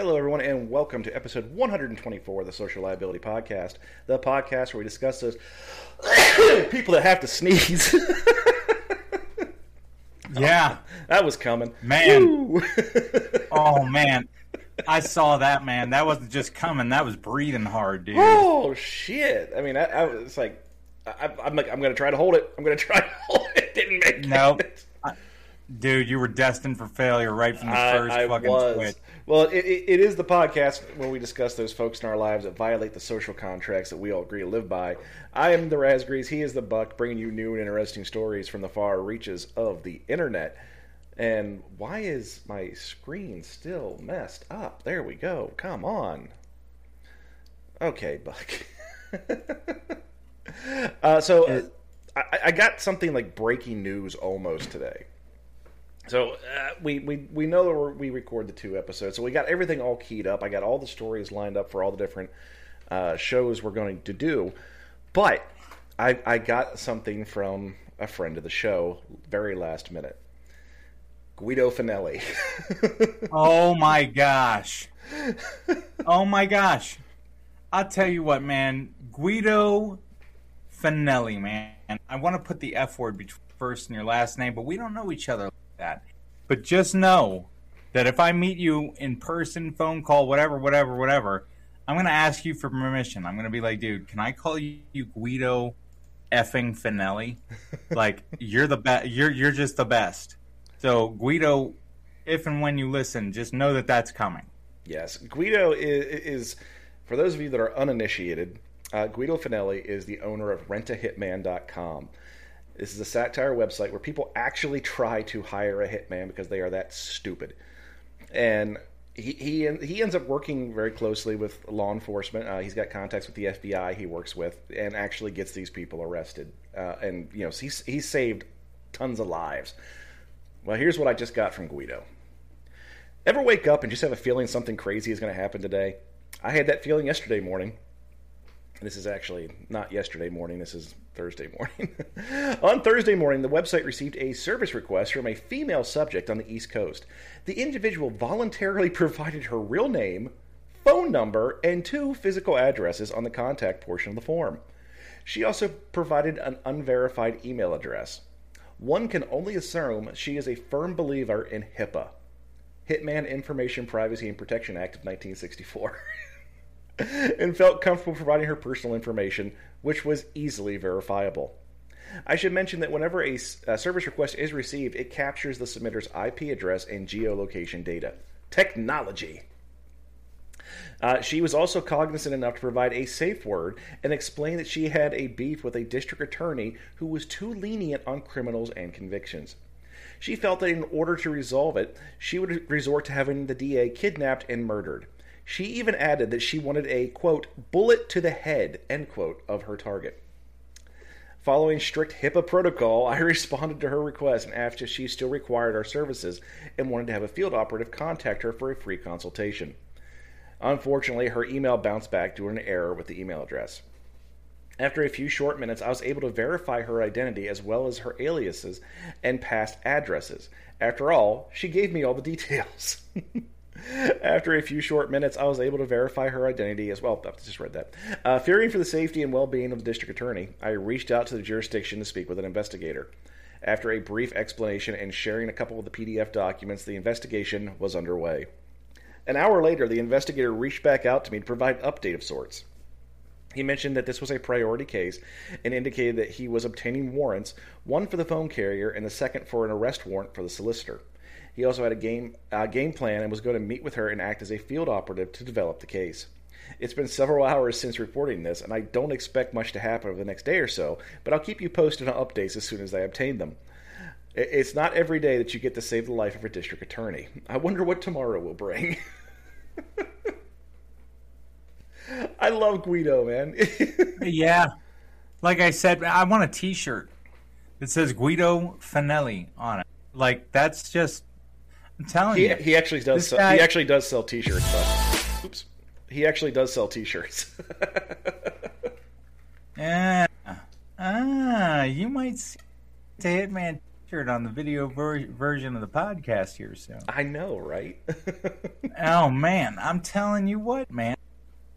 Hello, everyone, and welcome to episode 124 of the Social Liability Podcast, the podcast where we discuss those people that have to sneeze. Yeah, that was coming. Man. Oh man, I saw that man. That wasn't just coming. That was breathing hard, dude. oh, shit. I mean, I, I was like, I, I'm like, I'm going to try to hold it. I'm going to try to hold it. Didn't make Nope. it. Dude, you were destined for failure right from the I, first I fucking was. switch. Well, it, it, it is the podcast where we discuss those folks in our lives that violate the social contracts that we all agree to live by. I am the Raspberries. He is the Buck, bringing you new and interesting stories from the far reaches of the internet. And why is my screen still messed up? There we go. Come on. Okay, Buck. uh, so uh, I, I got something like breaking news almost today. So uh, we, we we know that we're, record the two episodes, so we got everything all keyed up. I got all the stories lined up for all the different uh, shows we're going to do, but I I got something from a friend of the show very last minute. Guido Fanelli. Oh my gosh. Oh my gosh. I'll tell you what, man. Guido Fanelli, man. I want to put the F word between first and your last name, but we don't know each other that. But just know that if I meet you in person, phone call, whatever, whatever, whatever, I'm going to ask you for permission. I'm going to be like, dude, can I call you Guido effing Fanelli? like, you're the best. You're, you're just the best. So, Guido, if and when you listen, just know that that's coming. Yes, Guido is, is for those of you that are uninitiated, uh, Guido Fanelli is the owner of rentahitman.com. This is a satire website where people actually try to hire a hitman because they are that stupid. And he he, he ends up working very closely with law enforcement. Uh, he's got contacts with the FBI he works with, and actually gets these people arrested. Uh, and you know he's he's saved tons of lives. Well, here's what I just got from Guido. Ever wake up and just have a feeling something crazy is going to happen today? I had that feeling yesterday morning. This is actually not yesterday morning, this is Thursday morning. on Thursday morning, the website received a service request from a female subject on the East Coast. The individual voluntarily provided her real name, phone number, and two physical addresses on the contact portion of the form. She also provided an unverified email address. One can only assume she is a firm believer in HIPAA. Hitman Information Privacy and Protection Act of 1964, and felt comfortable providing her personal information, which was easily verifiable. I should mention that whenever a, a service request is received, it captures the submitter's IP address and geolocation data. Technology. Uh, she was also cognizant enough to provide a safe word and explain that she had a beef with a district attorney who was too lenient on criminals and convictions. She felt that in order to resolve it, she would resort to having the DA kidnapped and murdered. She even added that she wanted a, quote, bullet to the head, end quote, of her target. Following strict HIPAA protocol, I responded to her request and asked if she still required our services and wanted to have a field operative contact her for a free consultation. Unfortunately, her email bounced back due to an error with the email address. After a few short minutes, I was able to verify her identity as well as her aliases and past addresses. After all, she gave me all the details. After a few short minutes, I was able to verify her identity as well. I just read that. Uh, fearing for the safety and well being of the district attorney, I reached out to the jurisdiction to speak with an investigator. After a brief explanation and sharing a couple of the PDF documents, the investigation was underway. An hour later, the investigator reached back out to me to provide an update of sorts. He mentioned that this was a priority case and indicated that he was obtaining warrants, one for the phone carrier and the second for an arrest warrant for the solicitor. He also had a game uh, game plan and was going to meet with her and act as a field operative to develop the case. It's been several hours since reporting this, and I don't expect much to happen over the next day or so, but I'll keep you posted on updates as soon as I obtain them. It's not every day that you get to save the life of a district attorney. I wonder what tomorrow will bring. I love Guido, man. yeah. Like I said, I want a t shirt that says Guido Fanelli on it. Like, that's just. I'm telling he, you. he actually does. Sell, guy- He actually does sell T-shirts. But, oops. He actually does sell T-shirts. Yeah. Ah, you might see the Hitman featured on the video ver- version of the podcast here soon. I know, right? oh man, I'm telling you what, man.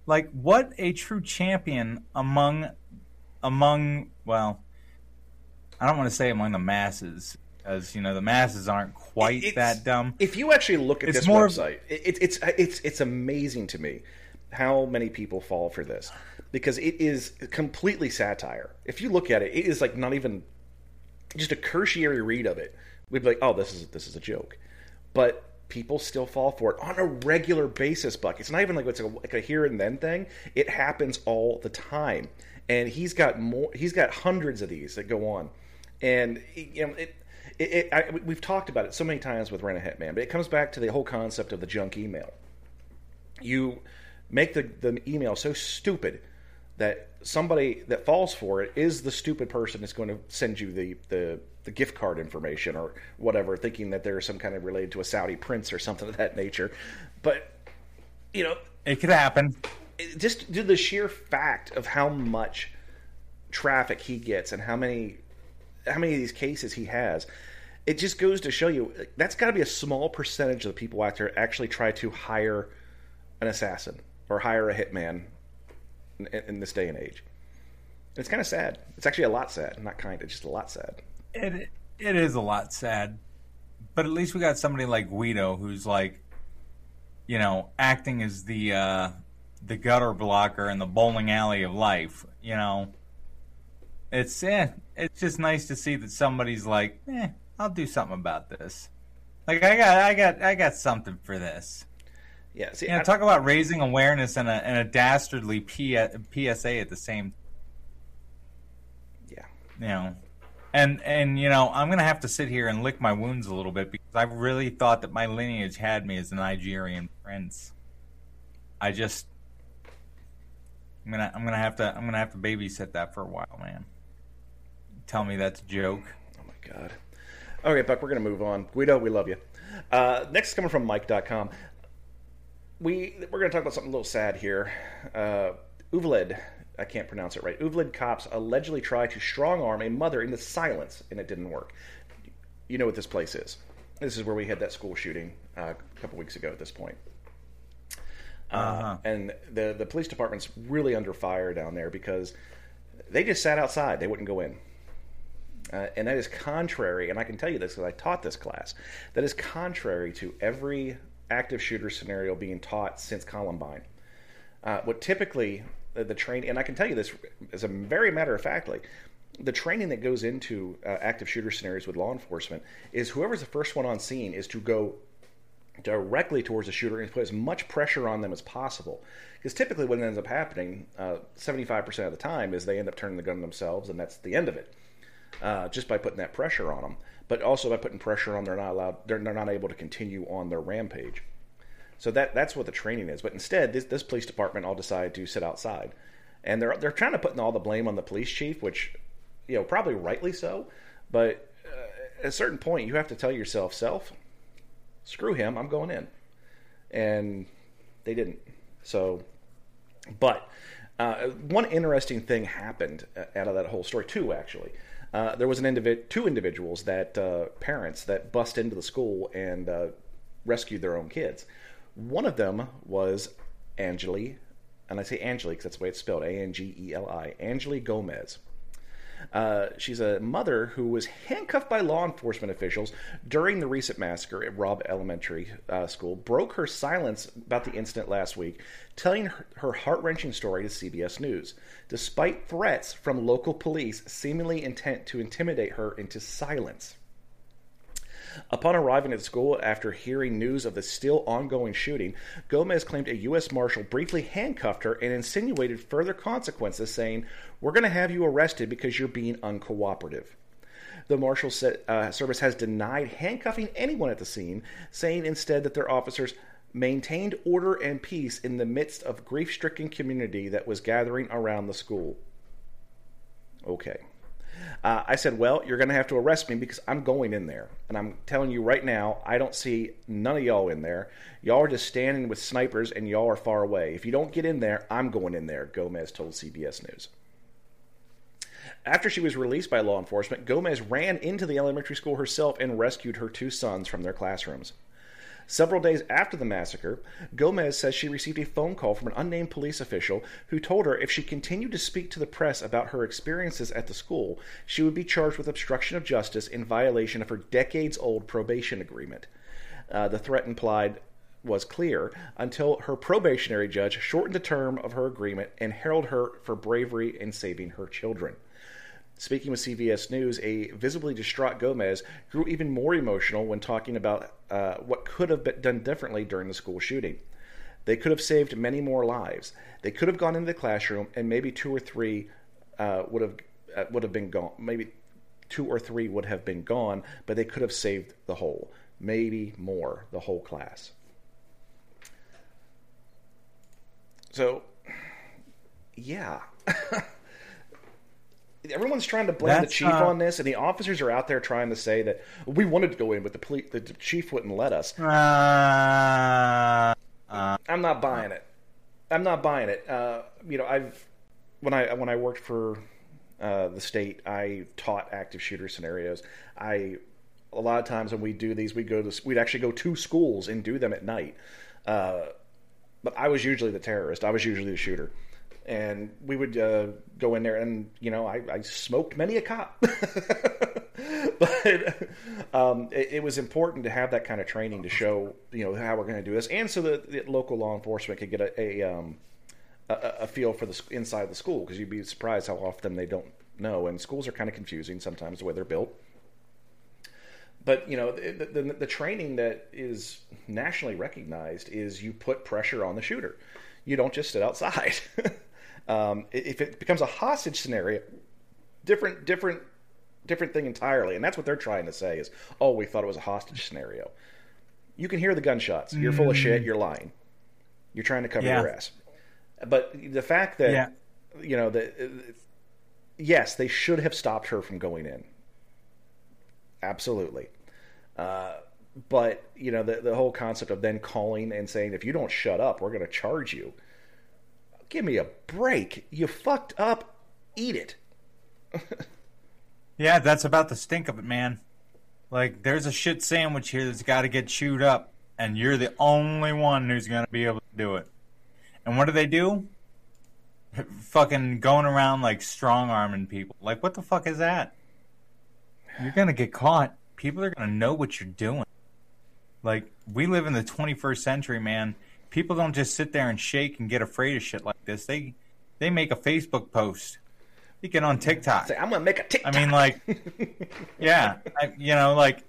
Like what a true champion among among well, I don't want to say among the masses because you know the masses aren't quite It's- that dumb. If you actually look at It's this more of- website, it, it's it's it's it's amazing to me how many people fall for this because it is completely satire. If you look at it, it is like not even just a cursory read of it. We'd be like, "Oh, this is this is a joke," but people still fall for it on a regular basis. Buck, it's not even like it's a, like a here and then thing. It happens all the time, and he's got more. He's got hundreds of these that go on, and you know it. It, it, I, we've talked about it so many times with Rent a Hitman, but it comes back to the whole concept of the junk email. You make the, the email so stupid that somebody that falls for it is the stupid person that's going to send you the, the, the gift card information or whatever, thinking that they're some kind of related to a Saudi prince or something of that nature. But, you know, It could happen. just do the sheer fact of how much traffic he gets and how many how many of these cases he has it just goes to show you that's got to be a small percentage of the people out there actually try to hire an assassin or hire a hitman in, in this day and age. It's kind of sad. It's actually a lot sad not kind of just a lot sad. It it is a lot sad, but at least we got somebody like Guido who's like, you know, acting as the uh, the gutter blocker in the bowling alley of life. You know, it's eh, it's just nice to see that somebody's like, eh, I'll do something about this. Like I got I got I got something for this. yeah see You know, talk about raising awareness and a and a dastardly P- PSA at the same yeah you know and and you know i'm gonna have to sit here and lick my wounds a little bit because i really thought that my lineage had me as a nigerian prince i just i'm gonna i'm gonna have to i'm gonna have to babysit that for a while man tell me that's a joke Oh my god. Right, Buck, we're going to move on. Guido, we love you. Uh, next coming from Mic.com. We, we're going to talk about something a little sad here. Uh, Uvled, I can't pronounce it right. Uvled cops allegedly tried to strong arm a mother into silence, and it didn't work. You know what this place is. This is where we had that school shooting uh, a couple weeks ago at this point. Uh, Uh-huh. and the, the police department's really under fire down there because they just sat outside. They wouldn't go in. Uh, and that is contrary, and I can tell you this because I taught this class, that is contrary to every active shooter scenario being taught since Columbine. Uh, what typically the, the training, and I can tell you this as a very matter of factly, the training that goes into uh, active shooter scenarios with law enforcement is whoever's the first one on scene is to go directly towards the shooter and put as much pressure on them as possible. Because typically, what ends up happening, uh, 75% of the time, is they end up turning the gun themselves, and that's the end of it. Uh, just by putting that pressure on them, but also by putting pressure on, they're not allowed, they're, they're not able to continue on their rampage. So that that's what the training is. But instead, this, this police department all decided to sit outside, and they're they're trying to put all the blame on the police chief, which you know probably rightly so. But uh, at a certain point, you have to tell yourself, self, screw him, I'm going in, and they didn't. So, but uh, one interesting thing happened uh, out of that whole story, too, actually. Uh, there was an individ- two individuals that uh, parents that bust into the school and uh, rescued their own kids. One of them was Angeli, and I say Angeli because that's the way it's spelled A N G E L I, Angeli Gomez. Uh, she's a mother who was handcuffed by law enforcement officials during the recent massacre at Robb Elementary uh, School, broke her silence about the incident last week, telling her, her heart wrenching story to CBS News, despite threats from local police seemingly intent to intimidate her into silence. Upon arriving at school after hearing news of the still ongoing shooting, Gomez claimed a U.S. Marshal briefly handcuffed her and insinuated further consequences, saying, We're going to have you arrested because you're being uncooperative. The Marshal uh, Service has denied handcuffing anyone at the scene, saying instead that their officers maintained order and peace in the midst of grief stricken community that was gathering around the school. Okay. Uh, I said, Well, you're going to have to arrest me because I'm going in there. And I'm telling you right now, I don't see none of y'all in there. Y'all are just standing with snipers and y'all are far away. If you don't get in there, I'm going in there, Gomez told CBS News. After she was released by law enforcement, Gomez ran into the elementary school herself and rescued her two sons from their classrooms. Several days after the massacre, Gomez says she received a phone call from an unnamed police official who told her if she continued to speak to the press about her experiences at the school, she would be charged with obstruction of justice in violation of her decades old probation agreement. Uh, the threat implied was clear until her probationary judge shortened the term of her agreement and heralded her for bravery in saving her children. Speaking with CBS News, a visibly distraught Gomez grew even more emotional when talking about uh, what could have been done differently during the school shooting. They could have saved many more lives. They could have gone into the classroom, and maybe two or three uh, would have uh, would have been gone. Maybe two or three would have been gone, but they could have saved the whole. Maybe more, the whole class. So, yeah. Everyone's trying to blame That's, the chief uh, on this, and the officers are out there trying to say that we wanted to go in, but the, police, the chief wouldn't let us. Uh, uh, I'm not buying it. I'm not buying it. Uh, you know, I've when I when I worked for uh, the state, I taught active shooter scenarios. I a lot of times when we do these, we go to we'd actually go to schools and do them at night. Uh, but I was usually the terrorist. I was usually the shooter, and we would uh, go in there, and you know, I, I smoked many a cop. but um, it, it, was important to have that kind of training to show you know how we're going to do this, and so that the local law enforcement could get a a, um, a, a feel for the inside the school because you'd be surprised how often they don't know, and schools are kind of confusing sometimes the way they're built. But you know the, the, the, training that is nationally recognized is you put pressure on the shooter. You don't just sit outside um, if it becomes a hostage scenario different different different thing entirely. And that's what they're trying to say is oh we thought it was a hostage scenario. You can hear the gunshots. You're full of shit. Mm. you're lying. You're trying to cover Yeah. your ass. But the fact that yeah. you know that yes they should have stopped her from going in. Absolutely. Uh, but you know the the whole concept of then calling and saying if you don't shut up we're going to charge you give me a break you fucked up eat it Yeah, that's about the stink of it, man. Like, there's a shit sandwich here that's got to get chewed up, and you're the only one who's going to be able to do it. And what do they do? Fucking going around like strong arming people. Like, what the fuck is that? You're going to get caught. People are going to know what you're doing. Like, we live in the 21st century, man. People don't just sit there and shake and get afraid of shit like this. They they make a Facebook post. They get on TikTok. say i'm going to make a tick I mean, like, yeah, I, you know, like,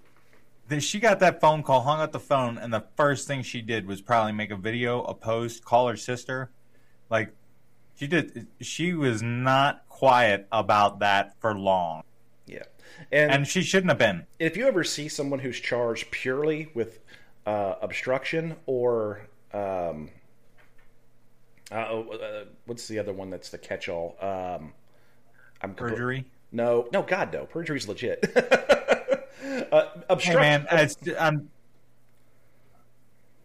then she got that phone call, hung up the phone, and the first thing she did was probably make a video, a post, call her sister. Like, she did. She was not quiet about that for long, yeah and, and she shouldn't have been. if you ever see someone who's charged purely with uh, obstruction or um, uh, oh, uh, what's the other one that's the catch-all um, I'm compl- Perjury. No, no, God, no. Perjury's legit. uh, Hey man, it's, I'm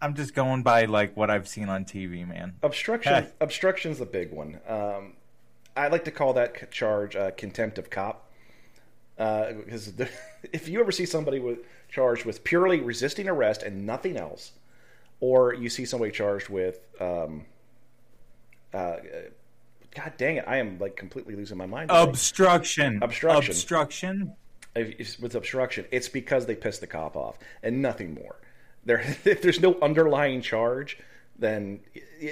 I'm just going by like what I've seen on TV, man. obstruction. Obstruction's the big one. Um, I like to call that charge uh, contempt of cop. Uh, because the, if you ever see somebody with charged with purely resisting arrest and nothing else, or you see somebody charged with, um, uh, God dang it, I am like completely losing my mind. today. Obstruction. Obstruction. Obstruction. if, with obstruction, it's because they pissed the cop off and nothing more. There, if there's no underlying charge, then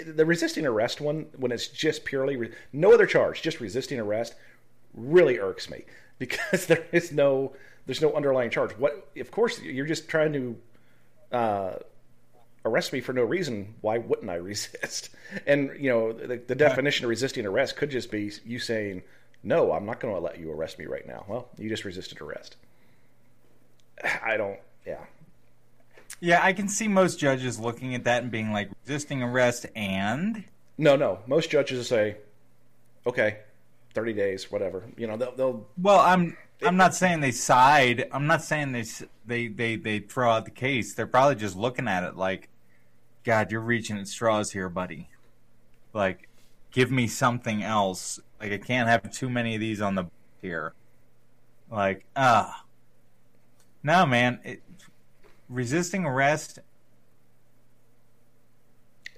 the resisting arrest one, when it's just purely re- no other charge, just resisting arrest, really irks me because there is no there's no underlying charge. What? Of course, you're just trying to uh, arrest me for no reason. Why wouldn't I resist? And you know, the, the definition of resisting arrest could just be you saying, "No, I'm not going to let you arrest me right now." Well, you just resisted arrest. I don't. Yeah. Yeah, I can see most judges looking at that and being like resisting arrest and No, no. Most judges say, "Okay, thirty days, whatever." You know, they'll. they'll well, I'm I'm not saying they side. I'm not saying they they they they throw out the case. They're probably just looking at it like, God, you're reaching at straws here, buddy. Like, give me something else. Like I can't have too many of these on the here. Like, ah. no, man. It, resisting arrest.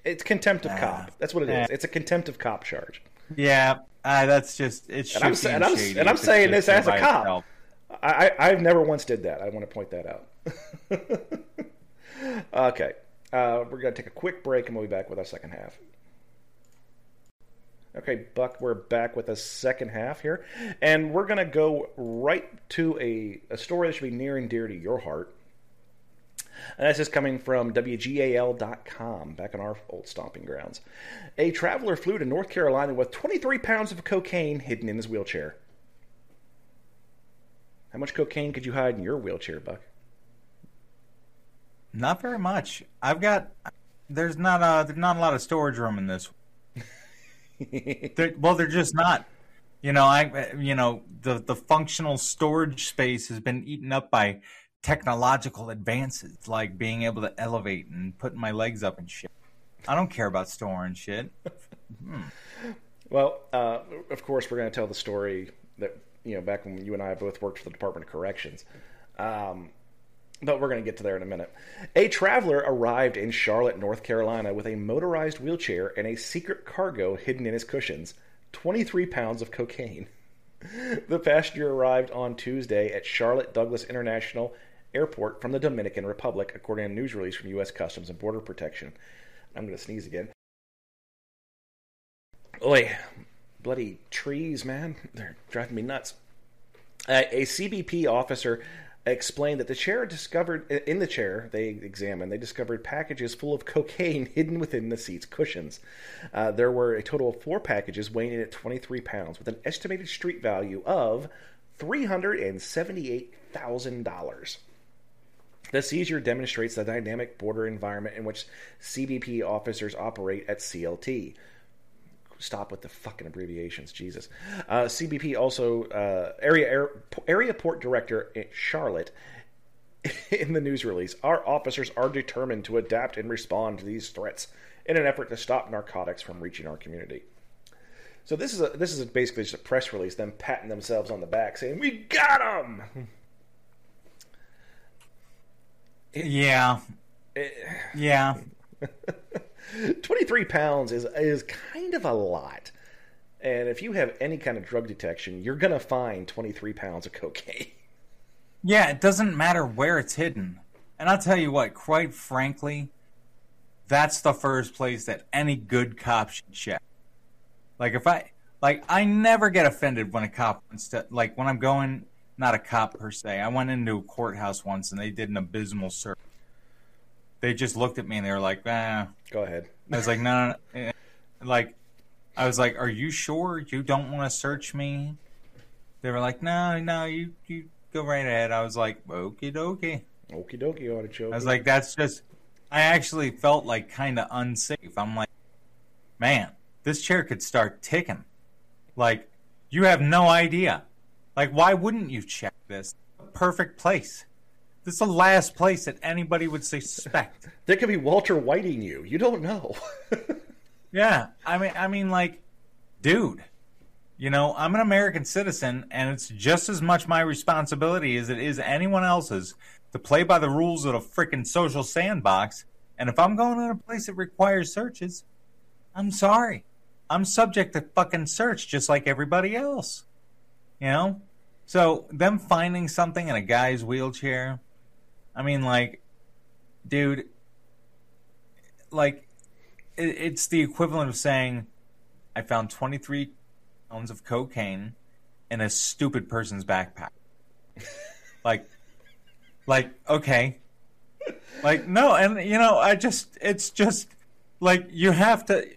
It's contempt of Ah. cop. That's what it is. It's a contempt of cop charge. Yeah, uh, that's just it's. And I'm sa- and I'm- and I'm saying this as a cop. itself. I, I I've never once did that. I want to point that out. okay, uh, we're gonna take a quick break and we'll be back with our second half. Okay, Buck, we're back with a second half here, and we're gonna go right to a, a story that should be near and dear to your heart. And this is coming from WGAL.com, back in our old stomping grounds. A traveler flew to North Carolina with 23 pounds of cocaine hidden in his wheelchair. How much cocaine could you hide in your wheelchair, Buck? Not very much. I've got. There's not a there's not a lot of storage room in this. There, well, they're just not. You know, I you know the the functional storage space has been eaten up by technological advances, like being able to elevate and putting my legs up and shit. I don't care about storing shit. Well, uh, of course, we're going to tell the story that you know back when you and I both worked for the Department of Corrections. Um, but we're going to get to there in a minute. A traveler arrived in Charlotte, North Carolina, with a motorized wheelchair and a secret cargo hidden in his cushions: 23 pounds of cocaine. The passenger arrived on Tuesday at Charlotte Douglas International Airport from the Dominican Republic, according to a news release from U.S. Customs and Border Protection. I'm going to sneeze again. Oi, bloody trees, man. They're driving me nuts. Uh, a CBP officer explained that the chair discovered, in the chair they examined, they discovered packages full of cocaine hidden within the seat's cushions. Uh, there were a total of four packages weighing in at 23 pounds with an estimated street value of $378,000. The seizure demonstrates the dynamic border environment in which CBP officers operate at CLT stop with the fucking abbreviations, Jesus. Uh, CBP also uh, area air, area port director in Charlotte. In the news release, our officers are determined to adapt and respond to these threats in an effort to stop narcotics from reaching our community. So this is a, this is basically just a press release, them patting themselves on the back, saying we got them. Yeah, yeah. 23 pounds is is kind of a lot. And if you have any kind of drug detection, you're going to find 23 pounds of cocaine. Yeah, it doesn't matter where it's hidden. And I'll tell you what, quite frankly, that's the first place that any good cop should check. Like if I like I never get offended when a cop wants to like when I'm going not a cop per se. I went into a courthouse once and they did an abysmal search. They just looked at me and they were like, ah. Go ahead. I was like, no, no, no. eh." Like, I was like, are you sure you don't want to search me? They were like, no, no, you, you go right ahead. I was like, okie dokie. Okie dokie, artichoke. I was like, that's just. I actually felt like kind of unsafe. I'm like, man, this chair could start ticking. Like, you have no idea. Like, why wouldn't you check this? Perfect place. This is the last place that anybody would suspect. there could be Walter Whiting you. You don't know. Yeah, I mean, I mean, like, dude, you know, I'm an American citizen, and it's just as much my responsibility as it is anyone else's to play by the rules of a freaking social sandbox. And if I'm going in a place that requires searches, I'm sorry, I'm subject to fucking search just like everybody else. You know, so them finding something in a guy's wheelchair, I mean, like, dude, like it, it's the equivalent of saying I found 23 pounds of cocaine in a stupid person's backpack. like, like okay, like no, and you know, I just it's just like you have to.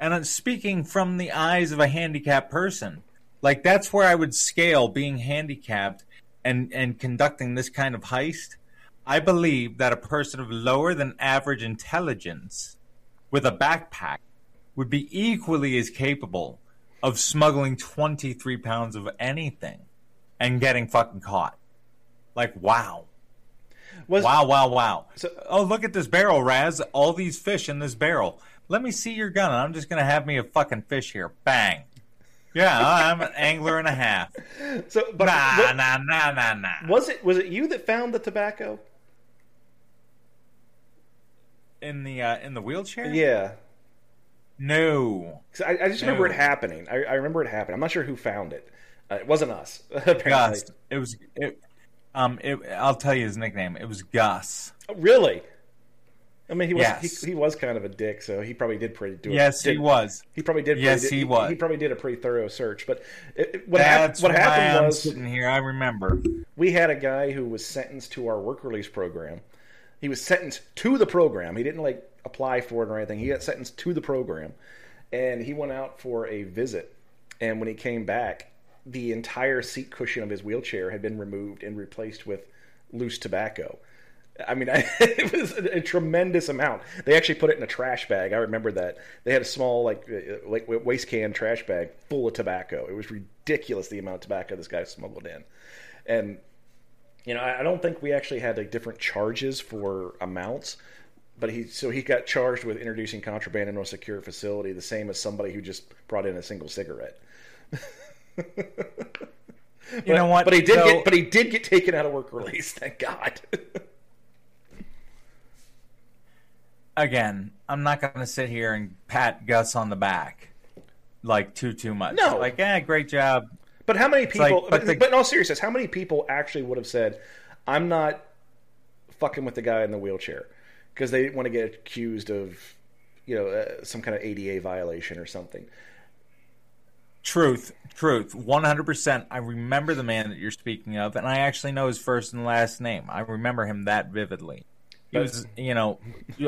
And I'm speaking from the eyes of a handicapped person, like that's where I would scale being handicapped and and conducting this kind of heist. I believe that a person of lower than average intelligence with a backpack would be equally as capable of smuggling 23 pounds of anything and getting fucking caught. Like, wow. Was Wow, wow, wow. So- oh, look at this barrel, Raz. All these fish in this barrel. Let me see your gun. And I'm just going to have me a fucking fish here. Bang. Yeah, I'm an angler and a half. So, but Nah, what- nah, nah, nah, nah. was it was it you that found the tobacco? In the uh, in the wheelchair? Yeah. No. I, I just remember it happening. I, I remember it happening. I'm not sure who found it. Uh, it wasn't us. Apparently. Gus. It was. It, um. It, I'll tell you his nickname. It was Gus. Oh, really? I mean, he was Yes. he, he was kind of a dick, so he probably did pretty do. it. Yes, he was. He probably did. Yes, pretty, he was. He probably did a pretty thorough search. But it, it- what, hap- what happened I'm was sitting here. I remember. we had a guy who was sentenced to our work release program. He was sentenced to the program. He didn't like apply for it or anything. He got sentenced to the program, and he went out for a visit. And when he came back, the entire seat cushion of his wheelchair had been removed and replaced with loose tobacco. I mean, it was a, a tremendous amount. They actually put it in a trash bag. I remember that they had a small like uh, like waste can trash bag full of tobacco. It was ridiculous the amount of tobacco this guy smuggled in, and you know I, I don't think we actually had like different charges for amounts. But he so he got charged with introducing contraband into a secure facility, the same as somebody who just brought in a single cigarette. You know what? But he did though? get but he did get taken out of work release. Thank God. again, I'm not going to sit here and pat Gus on the back like too too much. No. like yeah, great job. But how many people? but but, the- but in all seriousness, how many people actually would have said, "I'm not fucking with the guy in the wheelchair," because they didn't want to get accused of, you know, uh, some kind of ADA violation or something. Truth, truth, 100%. I remember the man that you're speaking of, and I actually know his first and last name. I remember him that vividly. He was, you know,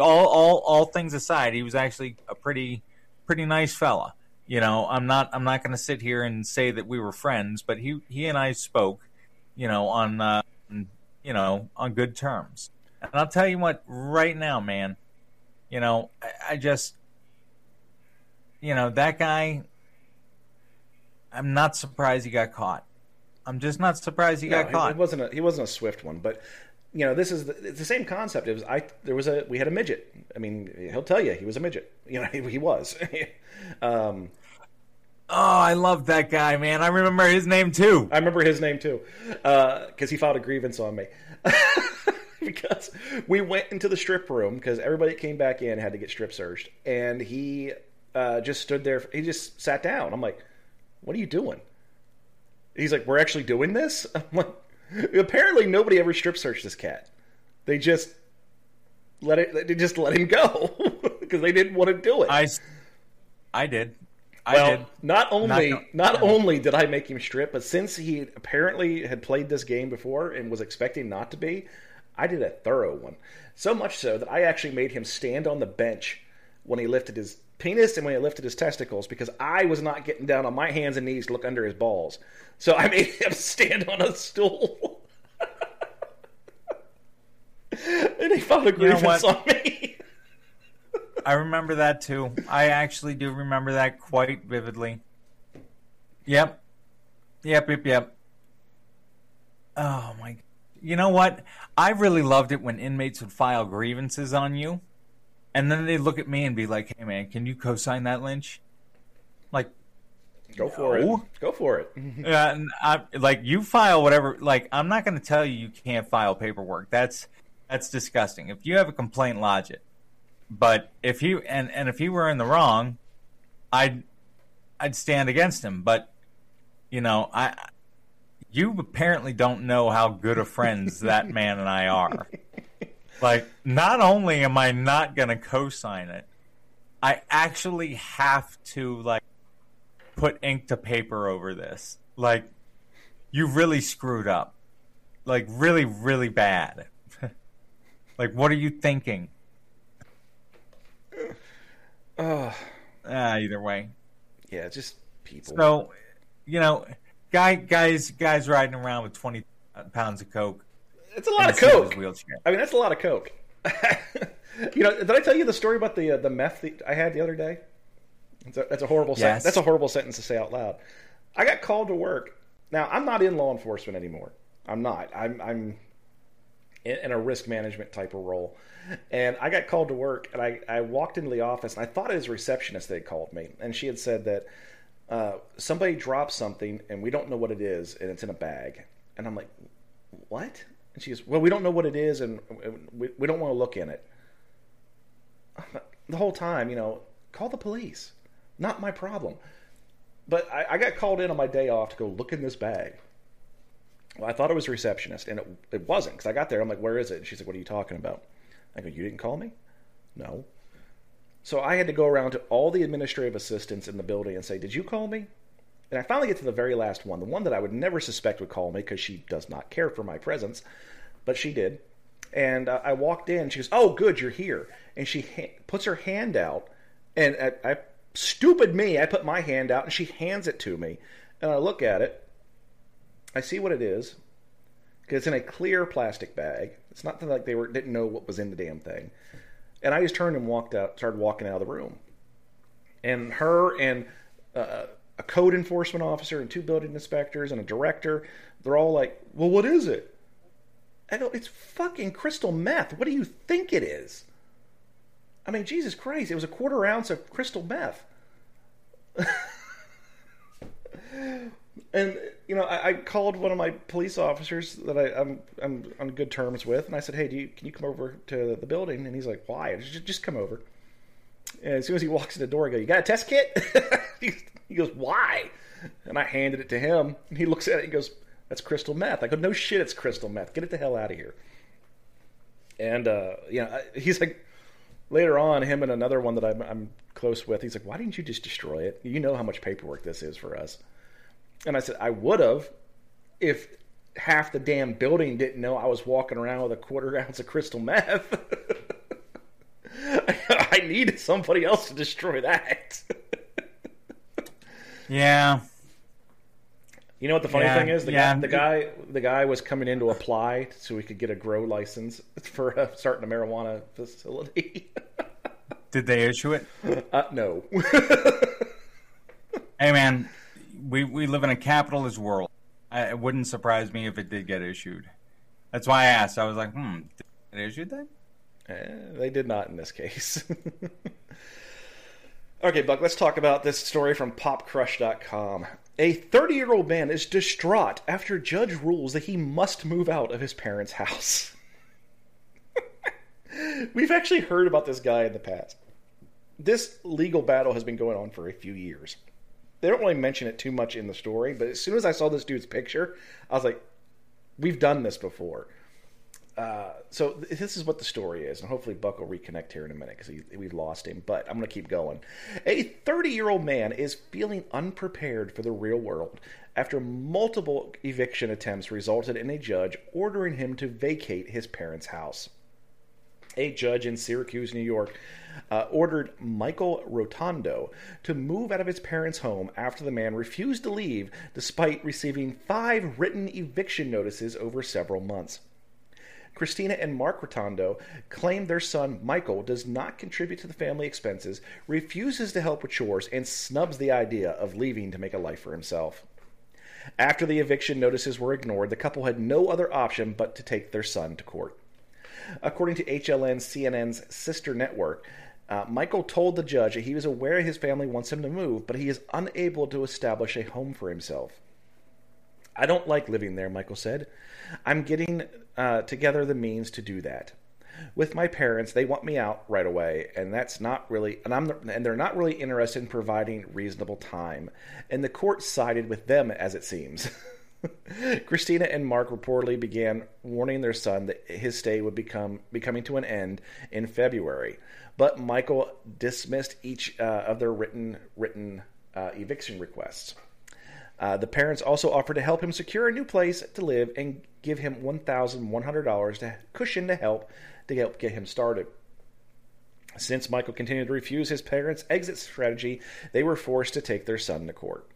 all all all things aside, he was actually a pretty pretty nice fella. You know, I'm not I'm not going to sit here and say that we were friends, but he he and I spoke, you know, on uh, you know on good terms. And I'll tell you what, right now, man, you know, I, I just, you know, that guy. I'm not surprised he got caught. I'm just not surprised he No, got caught. He wasn't a he wasn't a swift one, but you know, this is the, it's the same concept. It was I there was a we had a midget. I mean, he'll tell you he was a midget. You know, he, he was. um, Oh, I love that guy, man. I remember his name too. I remember his name too, because he filed a grievance on me. because we went into the strip room because everybody that came back in had to get strip searched, and he uh, just stood there. He just sat down. I'm like, "What are you doing?" He's like, "We're actually doing this." I'm like, apparently nobody ever strip searched this cat. They just let it. They just let him go because they didn't want to do it. I, I did. I Well, did. not only Not not, go- only did I make him strip, but since he apparently had played this game before and was expecting not to be, I did a thorough one. So much so that I actually made him stand on the bench when he lifted his penis and when he lifted his testicles because I was not getting down on my hands and knees to look under his balls. So I made him stand on a stool. and he filed a know grievance what? on me. I remember that too. I actually do remember that quite vividly. Yep. Yep, yep, yep. Oh my. You know what? I really loved it when inmates would file grievances on you and then they'd look at me and be like, "Hey man, can you co-sign that lynch?" Like Go for No. it. Go for it. Yeah, and I, like you file whatever. Like I'm not going to tell you you can't file paperwork. That's that's disgusting. If you have a complaint, lodge it. But if he and and if he were in the wrong, I'd I'd stand against him. But you know, I you apparently don't know how good of friends that man and I are. Like, not only am I not going to co-sign it, I actually have to like put ink to paper over this. Like, you really screwed up. Like, really, really bad. like, what are you thinking? Ah, either way. yeah, just people. So, you know, guy, guys, guys riding around with twenty pounds of coke. It's a lot of the seat his coke. Wheelchair. I mean, that's a lot of coke. you know, did I tell you the story about the uh, the meth that I had the other day? That's a, that's a horrible. sen- that's a horrible sentence to say out loud. I got called to work. Now I'm not in law enforcement anymore. I'm not. I'm I'm in, in a risk management type of role. And I got called to work, and I, I walked into the office, and I thought it was a receptionist that had called me, and she had said that uh, somebody dropped something and we don't know what it is and it's in a bag. And I'm like, what? And she goes, well, we don't know what it is and we, we don't want to look in it. The whole time, you know, call the police. Not my problem. But I, I got called in on my day off to go look in this bag. Well, I thought it was a receptionist, and it, it wasn't because I got there. I'm like, "Where is it?" And she's like, "What are you talking about?" I go, "You didn't call me." No. So I had to go around to all the administrative assistants in the building and say, "Did you call me?" And I finally get to the very last one, the one that I would never suspect would call me because she does not care for my presence, but she did. And uh, I walked in. She goes, "Oh, good, you're here." And she ha- puts her hand out, and I, I, stupid me, I put my hand out, and she hands it to me, and I look at it, I see what it is because it's in a clear plastic bag. It's not like they were didn't know what was in the damn thing. And I just turned and walked out, started walking out of the room. And her and uh, a code enforcement officer and two building inspectors and a director, they're all like, "Well, what is it?" I go, "It's fucking crystal meth. What do you think it is?" I mean, Jesus Christ! It was a quarter ounce of crystal meth. and you know, I, I, called one of my police officers that I, am I'm, I'm on good terms with, and I said, "Hey, do you, can you come over to the building?" And he's like, "Why?" Just, just come over. And as soon as he walks in the door, I go, "You got a test kit?" he goes, "Why?" And I handed it to him, and he looks at it. and goes, "That's crystal meth." I go, "No shit, it's crystal meth. Get it the hell out of here." And uh, yeah, he's like, later on, him and another one that I'm, I'm close with, he's like, "Why didn't you just destroy it? You know how much paperwork this is for us." And I said, I would have if half the damn building didn't know I was walking around with a quarter ounce of crystal meth. I needed somebody else to destroy that. yeah. You know what the funny yeah, thing is? The yeah. guy, the guy, the guy was coming in to apply so he could get a grow license for uh, starting a marijuana facility. Did they issue it? Uh, no. hey man, we we live in a capitalist world. I, it wouldn't surprise me if it did get issued. That's why I asked. I was like, hmm, did it issued then? Eh, they did not in this case. Okay, Buck, let's talk about this story from popcrush.com. A 30 year old man is distraught after judge rules that he must move out of his parents' house. We've actually heard about this guy in the past. This legal battle has been going on for a few years they don't really mention it too much in the story, but as soon as I saw this dude's picture, I was like, we've done this before. Uh, so this is what the story is, and hopefully Buck will reconnect here in a minute because we've lost him. But I'm going to keep going. A 30 year old man is feeling unprepared for the real world after multiple eviction attempts resulted in a judge ordering him to vacate his parents' house. A judge in Syracuse, New York, uh, ordered Michael Rotondo to move out of his parents' home after the man refused to leave despite receiving five written eviction notices over several months. Christina and Mark Rotondo claim their son Michael does not contribute to the family expenses, refuses to help with chores, and snubs the idea of leaving to make a life for himself. After the eviction notices were ignored, the couple had no other option but to take their son to court. According to HLN CNN's sister network, uh, Michael told the judge that he was aware his family wants him to move, but he is unable to establish a home for himself. I don't like living there, Michael said. I'm getting uh, together the means to do that. With my parents, they want me out right away, and that's not really, and I'm, and they're not really interested in providing reasonable time. And the court sided with them, as it seems. Christina and Mark reportedly began warning their son that his stay would become be coming to an end in February but Michael dismissed each uh, of their written written uh, eviction requests. Uh, the parents also offered to help him secure a new place to live and give him $1,100 to cushion to help to help get him started. Since Michael continued to refuse his parents' exit strategy, they were forced to take their son to court.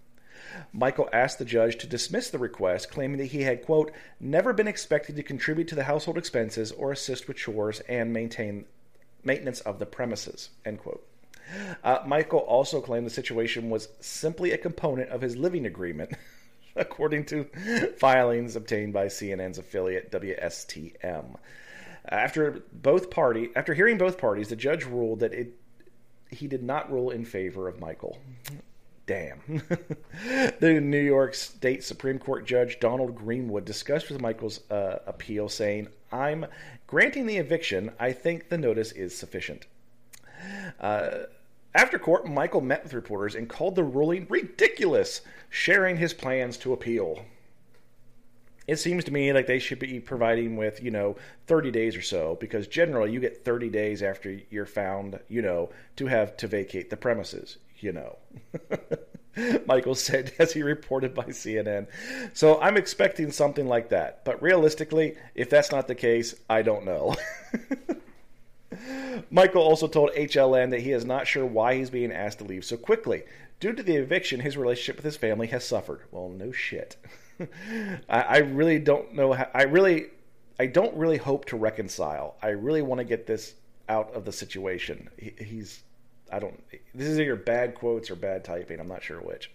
Michael asked the judge to dismiss the request, claiming that he had, quote, never been expected to contribute to the household expenses or assist with chores and maintain maintenance of the premises. End quote. Uh, Michael also claimed the situation was simply a component of his living agreement, according to filings obtained by CNN's affiliate WSTM. After both party, after hearing both parties, the judge ruled that it he did not rule in favor of Michael. Damn. the New York State Supreme Court Judge Donald Greenwood discussed with Michael's uh, appeal, saying, I'm granting the eviction. I think the notice is sufficient. Uh, after court, Michael met with reporters and called the ruling ridiculous, sharing his plans to appeal. It seems to me like they should be providing with, you know, 30 days or so, because generally you get 30 days after you're found, you know, to have to vacate the premises you know. Michael said as he reported by CNN. So I'm expecting something like that. But realistically, if that's not the case, I don't know. Michael also told HLN that he is not sure why he's being asked to leave so quickly. Due to the eviction, his relationship with his family has suffered. Well, no shit. I, I really don't know how. I really, I don't really hope to reconcile. I really want to get this out of the situation. He, he's I don't. This is either bad quotes or bad typing. I'm not sure which.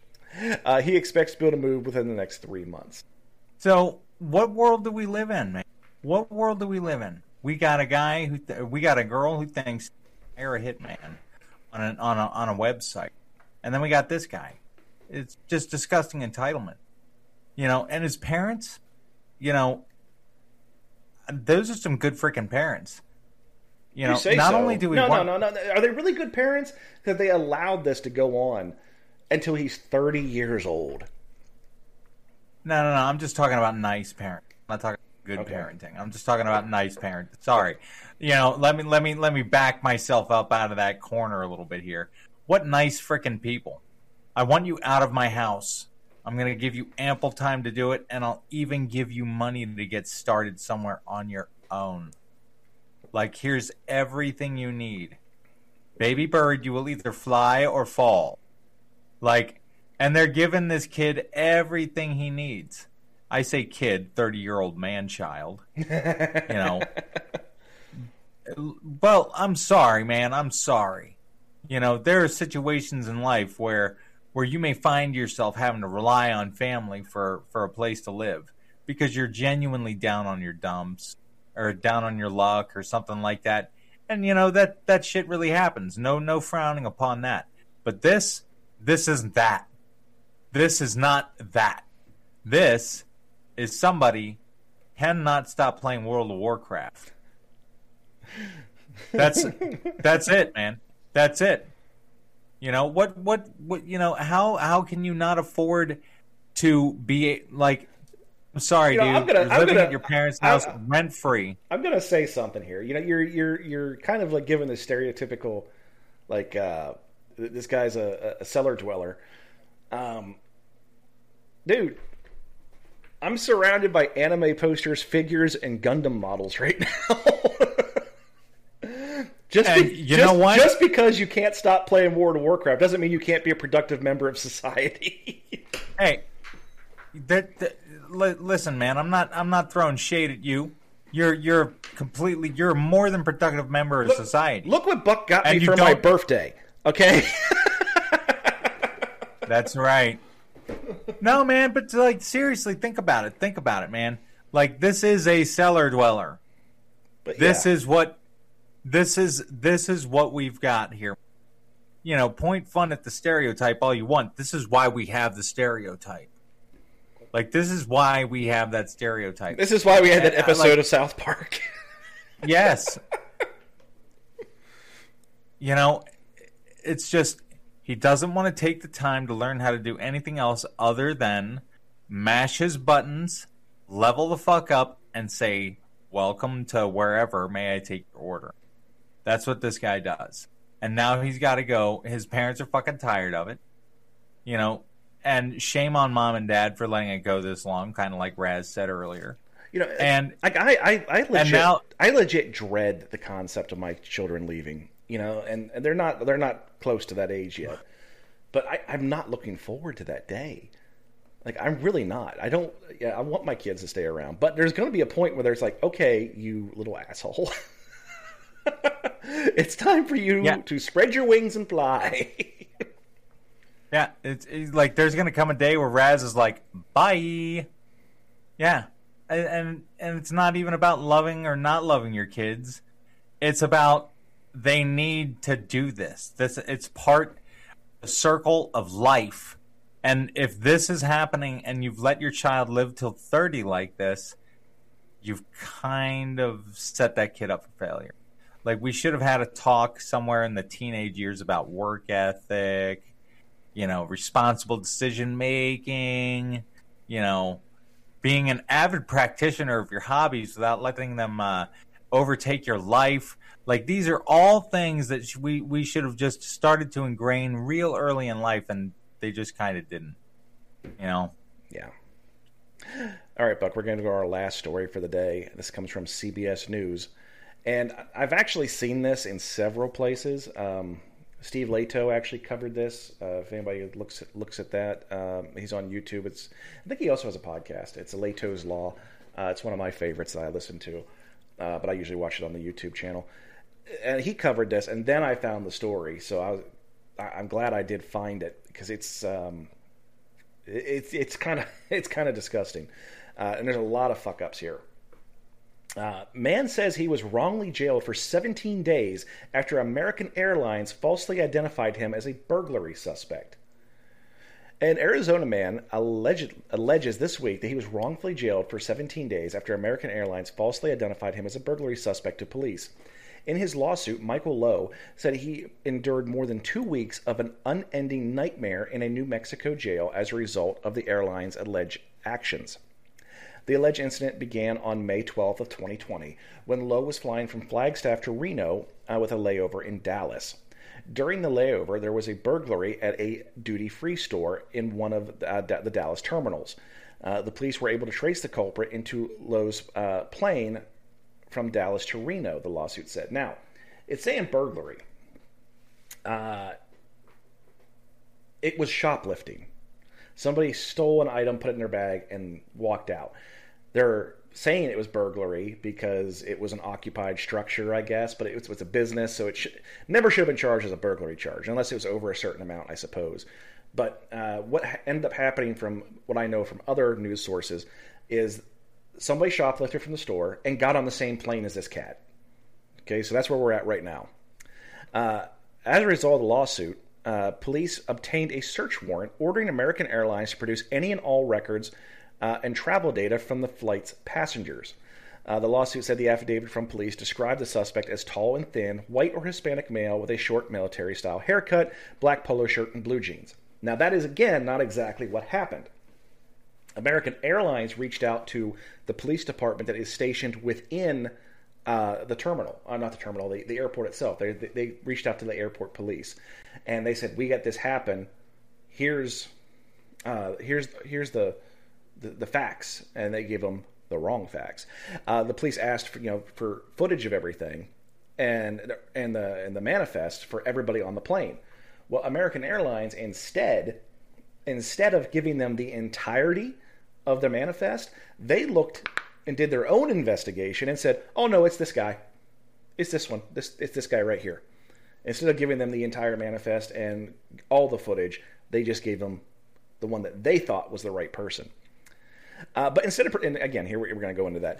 Uh, he expects Bill to move within the next three months. So, what world do we live in, man? What world do we live in? We got a guy who, th- we got a girl who thinks they're a hitman on a, on a on a website, and then we got this guy. It's just disgusting entitlement, you know. And his parents, you know, those are some good freaking parents. You know, you not so. only do we no, want... no, no, no. Are they really good parents? Because they allowed this to go on until he's 30 years old. No, no, no. I'm just talking about nice parents. I'm not talking good okay. parenting. I'm just talking about nice parenting. Sorry. You know, let me let me let me back myself up out of that corner a little bit here. What nice freaking people. I want you out of my house. I'm going to give you ample time to do it and I'll even give you money to get started somewhere on your own. Like, here's everything you need. Baby bird, you will either fly or fall. Like, and they're giving this kid everything he needs. I say kid, 30 year old man child. you know. Well, I'm sorry, man. I'm sorry. You know, there are situations in life where where you may find yourself having to rely on family for for a place to live because you're genuinely down on your dumps or down on your luck or something like that. And you know that that shit really happens. No no frowning upon that. But this this isn't that. This is not that. This is somebody cannot stop playing World of Warcraft. That's that's it, man. That's it. You know what? What? What? You know how? How can you not afford to be like I'm sorry, you know, dude. I'm gonna, you're I'm living gonna, at your parents' house rent free. I'm gonna say something here. You know, you're you're you're kind of like giving the stereotypical, like uh, this guy's a, a cellar dweller. Um, dude, I'm surrounded by anime posters, figures, and Gundam models right now. just be, you just, know what? Just because you can't stop playing World of Warcraft doesn't mean you can't be a productive member of society. hey, that, that li- listen, man, I'm not I'm not throwing shade at you. You're you're completely you're a more than productive member of look, society. Look what Buck got and me for my birthday. Okay. That's right. No, man, but like seriously, think about it. Think about it, man. Like this is a cellar dweller. But this yeah. is what this is this is what we've got here. You know, point fun at the stereotype all you want. This is why we have the stereotype. Like this is why we have that stereotype. This is why we had that episode like, of South Park. yes. You know, it's just he doesn't want to take the time to learn how to do anything else other than mash his buttons, level the fuck up, and say, Welcome to wherever may I take your order. That's what this guy does. And now he's got to go. His parents are fucking tired of it. You know, and shame on mom and dad for letting it go this long, kind of like Raz said earlier. You know, and like I, I, I legit, now, I legit dread the concept of my children leaving. You know, and, and they're not they're not close to that age yet, but I, I'm not looking forward to that day. Like I'm really not. I don't. Yeah, I want my kids to stay around, but there's going to be a point where there's like, okay, you little asshole. it's time for you yeah. to spread your wings and fly. Yeah, it's, it's, like there's gonna come a day where Raz is like, "Bye." Yeah, and, and and it's not even about loving or not loving your kids. It's about they need to do this. This it's part. The circle of life. And if this is happening and you've let your child live till 30 like this, you've kind of set that kid up for failure. Like we should have had a talk somewhere in the teenage years about work ethic, you know, responsible decision making, you know, being an avid practitioner of your hobbies without letting them uh, overtake your life. Like these are all things that we we should have just started to ingrain real early in life, and they just kind of didn't. You know. Yeah. All right, Buck. We're going to go our last story for the day. This comes from CBS News, and I've actually seen this in several places. Um, Steve Lehto actually covered this. Uh, if anybody looks looks at that, um, he's on YouTube. It's I think he also has a podcast. It's Lehto's Law. Uh, it's one of my favorites that I listen to, uh, but I usually watch it on the YouTube channel and he covered this, and then I found the story. So I was, I'm glad I did find it because it's um, it's it's kind of it's kind of disgusting, uh, and there's a lot of fuck ups here. Uh, man says he was wrongly jailed for 17 days after American Airlines falsely identified him as a burglary suspect. An Arizona man alleged, alleges this week that he was wrongfully jailed for 17 days after American Airlines falsely identified him as a burglary suspect to police. In his lawsuit, Michael Lowe said he endured more than two weeks of an unending nightmare in a New Mexico jail as a result of the airline's alleged actions. The alleged incident began on May 12th of 2020 when Lowe was flying from Flagstaff to Reno uh, with a layover in Dallas. During the layover, there was a burglary at a duty-free store in one of uh, the Dallas terminals. Uh, the police were able to trace the culprit into Lowe's uh, plane from Dallas to Reno, the lawsuit said. Now, it's saying burglary. Uh, it was shoplifting. Somebody stole an item, put it in their bag, and walked out. They're saying it was burglary because it was an occupied structure, I guess, but it was, it was a business, so it never should have been charged as a burglary charge, unless it was over a certain amount, I suppose. But uh, what ended up happening, from what I know from other news sources, is somebody shoplifted from the store and got on the same plane as this cat. Okay, so that's where we're at right now. Uh, as a result of the lawsuit, uh, police obtained a search warrant ordering American Airlines to produce any and all records uh, and travel data from the flight's passengers. Uh, the lawsuit said the affidavit from police described the suspect as tall and thin, white or Hispanic male with a short military style haircut, black polo shirt, and blue jeans. Now, that is again not exactly what happened. American Airlines reached out to the police department that is stationed within uh, the terminal, uh, not the terminal, the, the airport itself. They, they reached out to the airport police, and they said, "We got this happen. Here's uh, here's here's the, the, the facts," and they gave them the wrong facts. Uh, the police asked for you know for footage of everything, and and the and the manifest for everybody on the plane. Well, American Airlines instead instead of giving them the entirety of their manifest, they looked and did their own investigation and said, "Oh no, it's this guy. It's this one. This it's this guy right here." Instead of giving them the entire manifest and all the footage, they just gave them the one that they thought was the right person. Uh, but instead of, and again, here we're, going to go into that.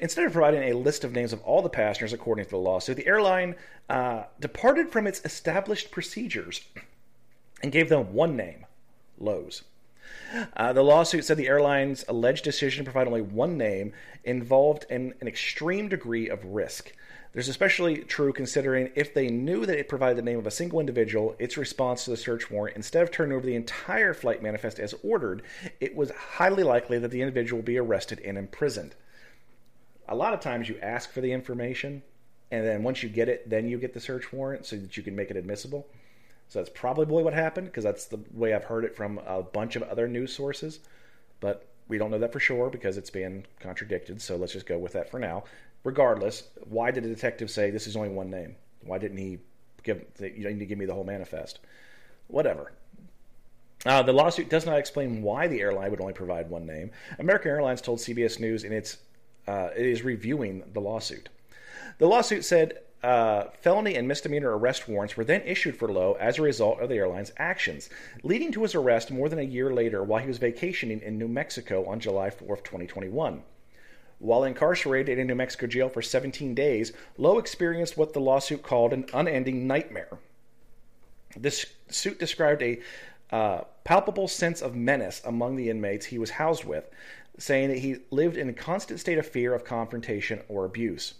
instead of providing a list of names of all the passengers according to the lawsuit, the airline uh, departed from its established procedures and gave them one name Lowe's. Uh, the lawsuit said the airline's alleged decision to provide only one name involved in an extreme degree of risk. There's especially true considering if they knew that it provided the name of a single individual, its response to the search warrant, instead of turning over the entire flight manifest as ordered, it was highly likely that the individual would be arrested and imprisoned. A lot of times you ask for the information, and then once you get it, then you get the search warrant so that you can make it admissible. So that's probably what happened because that's the way I've heard it from a bunch of other news sources. But we don't know that for sure because it's being contradicted. So let's just go with that for now. Regardless, why did the detective say this is only one name? Why didn't he give? You need to give me the whole manifest. Whatever. Uh, the lawsuit does not explain why the airline would only provide one name. American Airlines told CBS News in its uh, it is reviewing the lawsuit. The lawsuit said uh, felony and misdemeanor arrest warrants were then issued for Lowe as a result of the airline's actions, leading to his arrest more than a year later while he was vacationing in New Mexico on July 4, 2021. While incarcerated in a New Mexico jail for 17 days, Lowe experienced what the lawsuit called an unending nightmare. This suit described a uh, palpable sense of menace among the inmates he was housed with, saying that he lived in a constant state of fear of confrontation or abuse.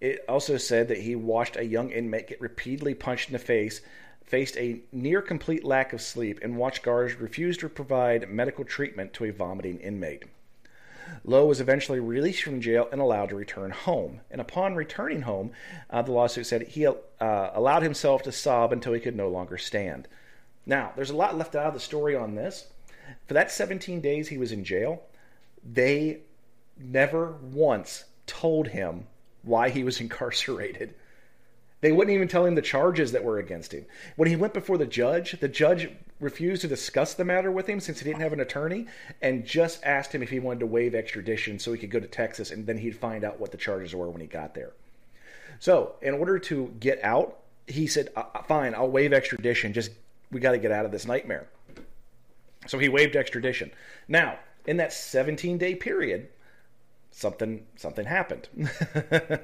It also said that he watched a young inmate get repeatedly punched in the face, faced a near complete lack of sleep, and watched guards refuse to provide medical treatment to a vomiting inmate. Lowe was eventually released from jail and allowed to return home. And upon returning home, uh, the lawsuit said he uh, allowed himself to sob until he could no longer stand. Now, there's a lot left out of the story on this. For that 17 days he was in jail, they never once told him why he was incarcerated. They wouldn't even tell him the charges that were against him. When he went before the judge, the judge refused to discuss the matter with him since he didn't have an attorney and just asked him if he wanted to waive extradition so he could go to Texas and then he'd find out what the charges were when he got there. So, in order to get out, he said, uh, uh, Fine, I'll waive extradition. Just, we got to get out of this nightmare. So he waived extradition. Now, in that 17 day period, something something happened.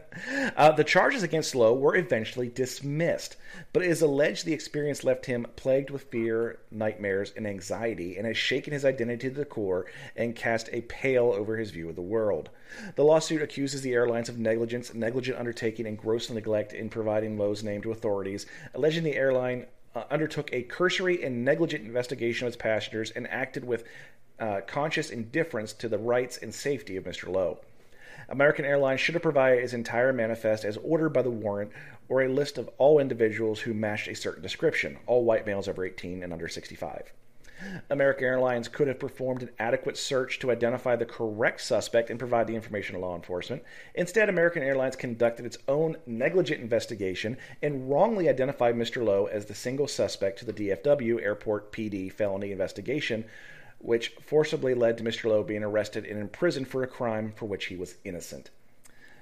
uh, the charges against Lowe were eventually dismissed, but it is alleged the experience left him plagued with fear, nightmares, and anxiety, and has shaken his identity to the core and cast a pale over his view of the world. The lawsuit accuses the airlines of negligence, negligent undertaking, and gross neglect in providing Lowe's name to authorities, alleging the airline uh, undertook a cursory and negligent investigation of its passengers and acted with uh, conscious indifference to the rights and safety of Mr. Lowe. American Airlines should have provided its entire manifest as ordered by the warrant or a list of all individuals who matched a certain description, all white males over 18 and under 65. American Airlines could have performed an adequate search to identify the correct suspect and provide the information to law enforcement. Instead, American Airlines conducted its own negligent investigation and wrongly identified Mr. Lowe as the single suspect to the DFW Airport PD felony investigation, which forcibly led to Mr. Lowe being arrested and imprisoned for a crime for which he was innocent.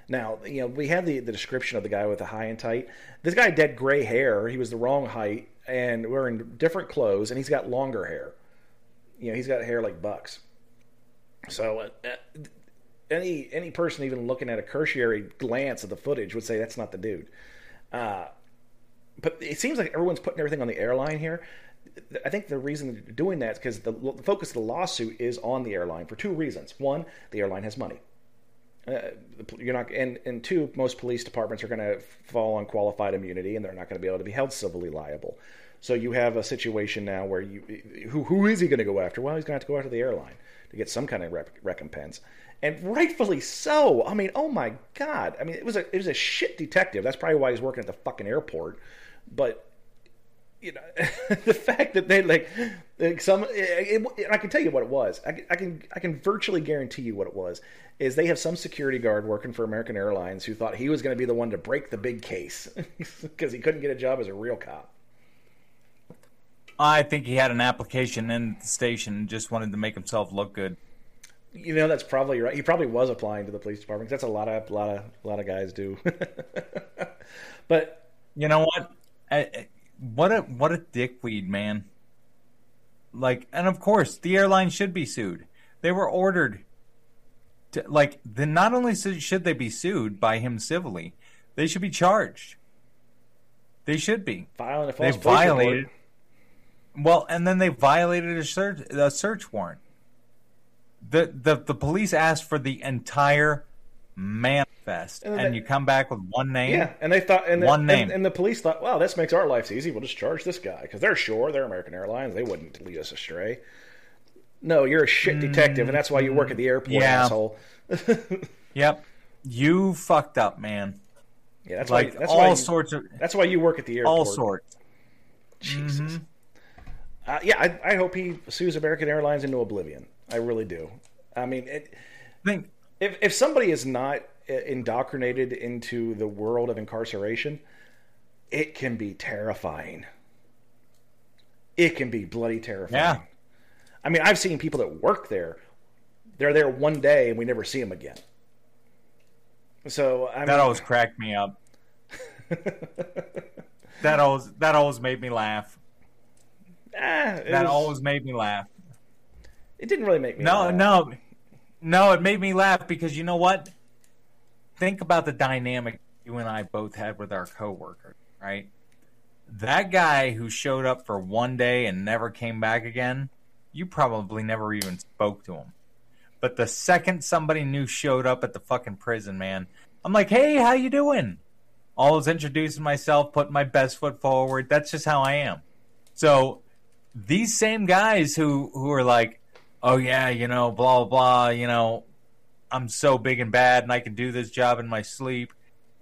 Now, you know, we have the, the description of the guy with the high and tight. This guy had dead gray hair. He was the wrong height and wearing different clothes, and he's got longer hair. You know, he's got hair like Bucks. So, uh, uh any any person even looking at a cursory glance of the footage would say that's not the dude. Uh, but it seems like everyone's putting everything on the airline here. I think the reason they're doing that is because the, the, focus of the lawsuit is on the airline for two reasons. One, the airline has money. Uh, you're not, and, and two, most police departments are going to fall on qualified immunity, and they're not going to be able to be held civilly liable. So you have a situation now where you, who who is he going to go after? Well, he's going to have to go after the airline to get some kind of rep- recompense, and rightfully so. I mean, oh my god! I mean, it was a it was a shit detective. That's probably why he's working at the fucking airport. But you know, the fact that they like, like some, eh, it, it, I can tell you what it was. I, I, can I can virtually guarantee you what it was. Is they have some security guard working for American Airlines who thought he was going to be the one to break the big case because he couldn't get a job as a real cop. I think he had an application in the station and just wanted to make himself look good. You know, that's probably right. He probably was applying to the police department. That's a lot of a lot of a lot of guys do. but you know what? I, what a what a dickweed, man. Like, and of course, the airline should be sued. They were ordered to, like, then not only should they be sued by him civilly, they should be charged. They should be. Filing a false they violated. Well, and then they violated a search, a search warrant. The, the the police asked for the entire man fest, and, and they, you come back with one name. Yeah, and they thought, and one the, name, and, and, the police thought, "Wow, this makes our lives easy. We'll just charge this guy because they're sure they're American Airlines. They wouldn't lead us astray." No, you're a shit detective, and that's why you work at the airport, yeah. asshole. yep, you fucked up, man. Yeah, that's like why. That's all why you, sorts of. That's why you work at the airport. All sorts. Jesus. Mm-hmm. Uh, yeah, I, I, hope he sues American Airlines into oblivion. I really do. I mean, it, think if if somebody is not indoctrinated into the world of incarceration, it can be terrifying. It can be bloody terrifying. Yeah. I mean, I've seen people that work there. They're there one day and we never see them again. So I mean, that always cracked me up. that always that always made me laugh. Ah, that was, always made me laugh. It didn't really make me. No, laugh. no, no. It made me laugh because you know what? think about the dynamic you and I both had with our coworkers, right? that guy who showed up for one day and never came back again, you probably never even spoke to him. But the second somebody new showed up at the fucking prison, man, I'm like, hey, how you doing? Always introducing myself, putting my best foot forward. That's just how I am. So these same guys who who are like, oh yeah, you know, blah blah blah, you know, I'm so big and bad and I can do this job in my sleep,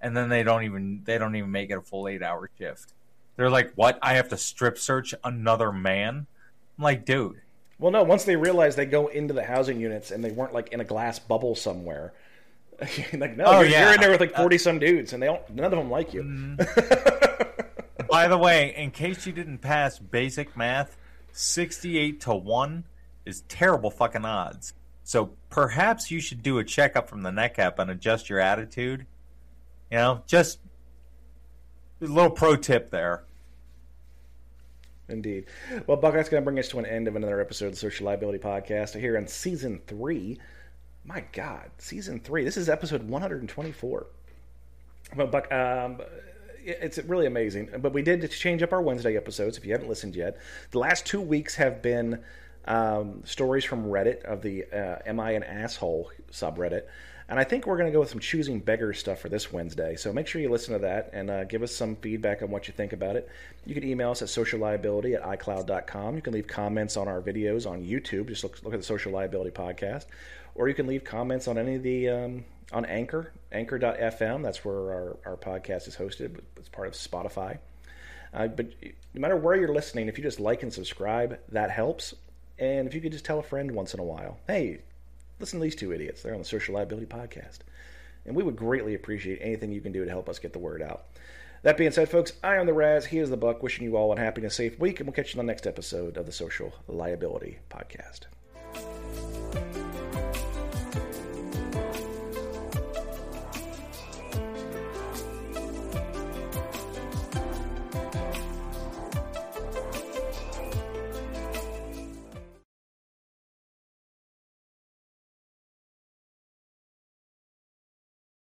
and then they don't even they don't even make it a full eight hour shift. They're like, what? I have to strip search another man? I'm like, dude. Well, no. Once they realize they go into the housing units and they weren't like in a glass bubble somewhere. like no, oh, you're, yeah. you're, in there with like forty uh, some dudes, and they don't. None of them like you. Mm-hmm. By the way, in case you didn't pass basic math, sixty-eight to one is terrible fucking odds. So perhaps you should do a checkup from the neck up and adjust your attitude. You know, just a little pro tip there. Indeed. Well, Buck, that's going to bring us to an end of another episode of the Social Liability Podcast here in season three. My God, season three. This is episode 124. Well, Buck, um, it's really amazing. But we did change up our Wednesday episodes. If you haven't listened yet, the last two weeks have been um, stories from Reddit of the uh, "Am I an Asshole" subreddit. And I think we're going to go with some choosing beggars stuff for this Wednesday. So make sure you listen to that and uh, give us some feedback on what you think about it. You can email us at socialliability at icloud.com. You can leave comments on our videos on YouTube. Just look, look at the Social Liability Podcast. Or you can leave comments on any of the, um, on Anchor, anchor.fm. That's where our, our podcast is hosted. It's part of Spotify. Uh, but no matter where you're listening, if you just like and subscribe, that helps. And if you could just tell a friend once in a while, hey, listen to these two idiots. They're on the Social Liability Podcast. And we would greatly appreciate anything you can do to help us get the word out. That being said, folks, I am the Raz. He is the Buck. Wishing you all a happy and safe week, and we'll catch you on the next episode of the Social Liability Podcast.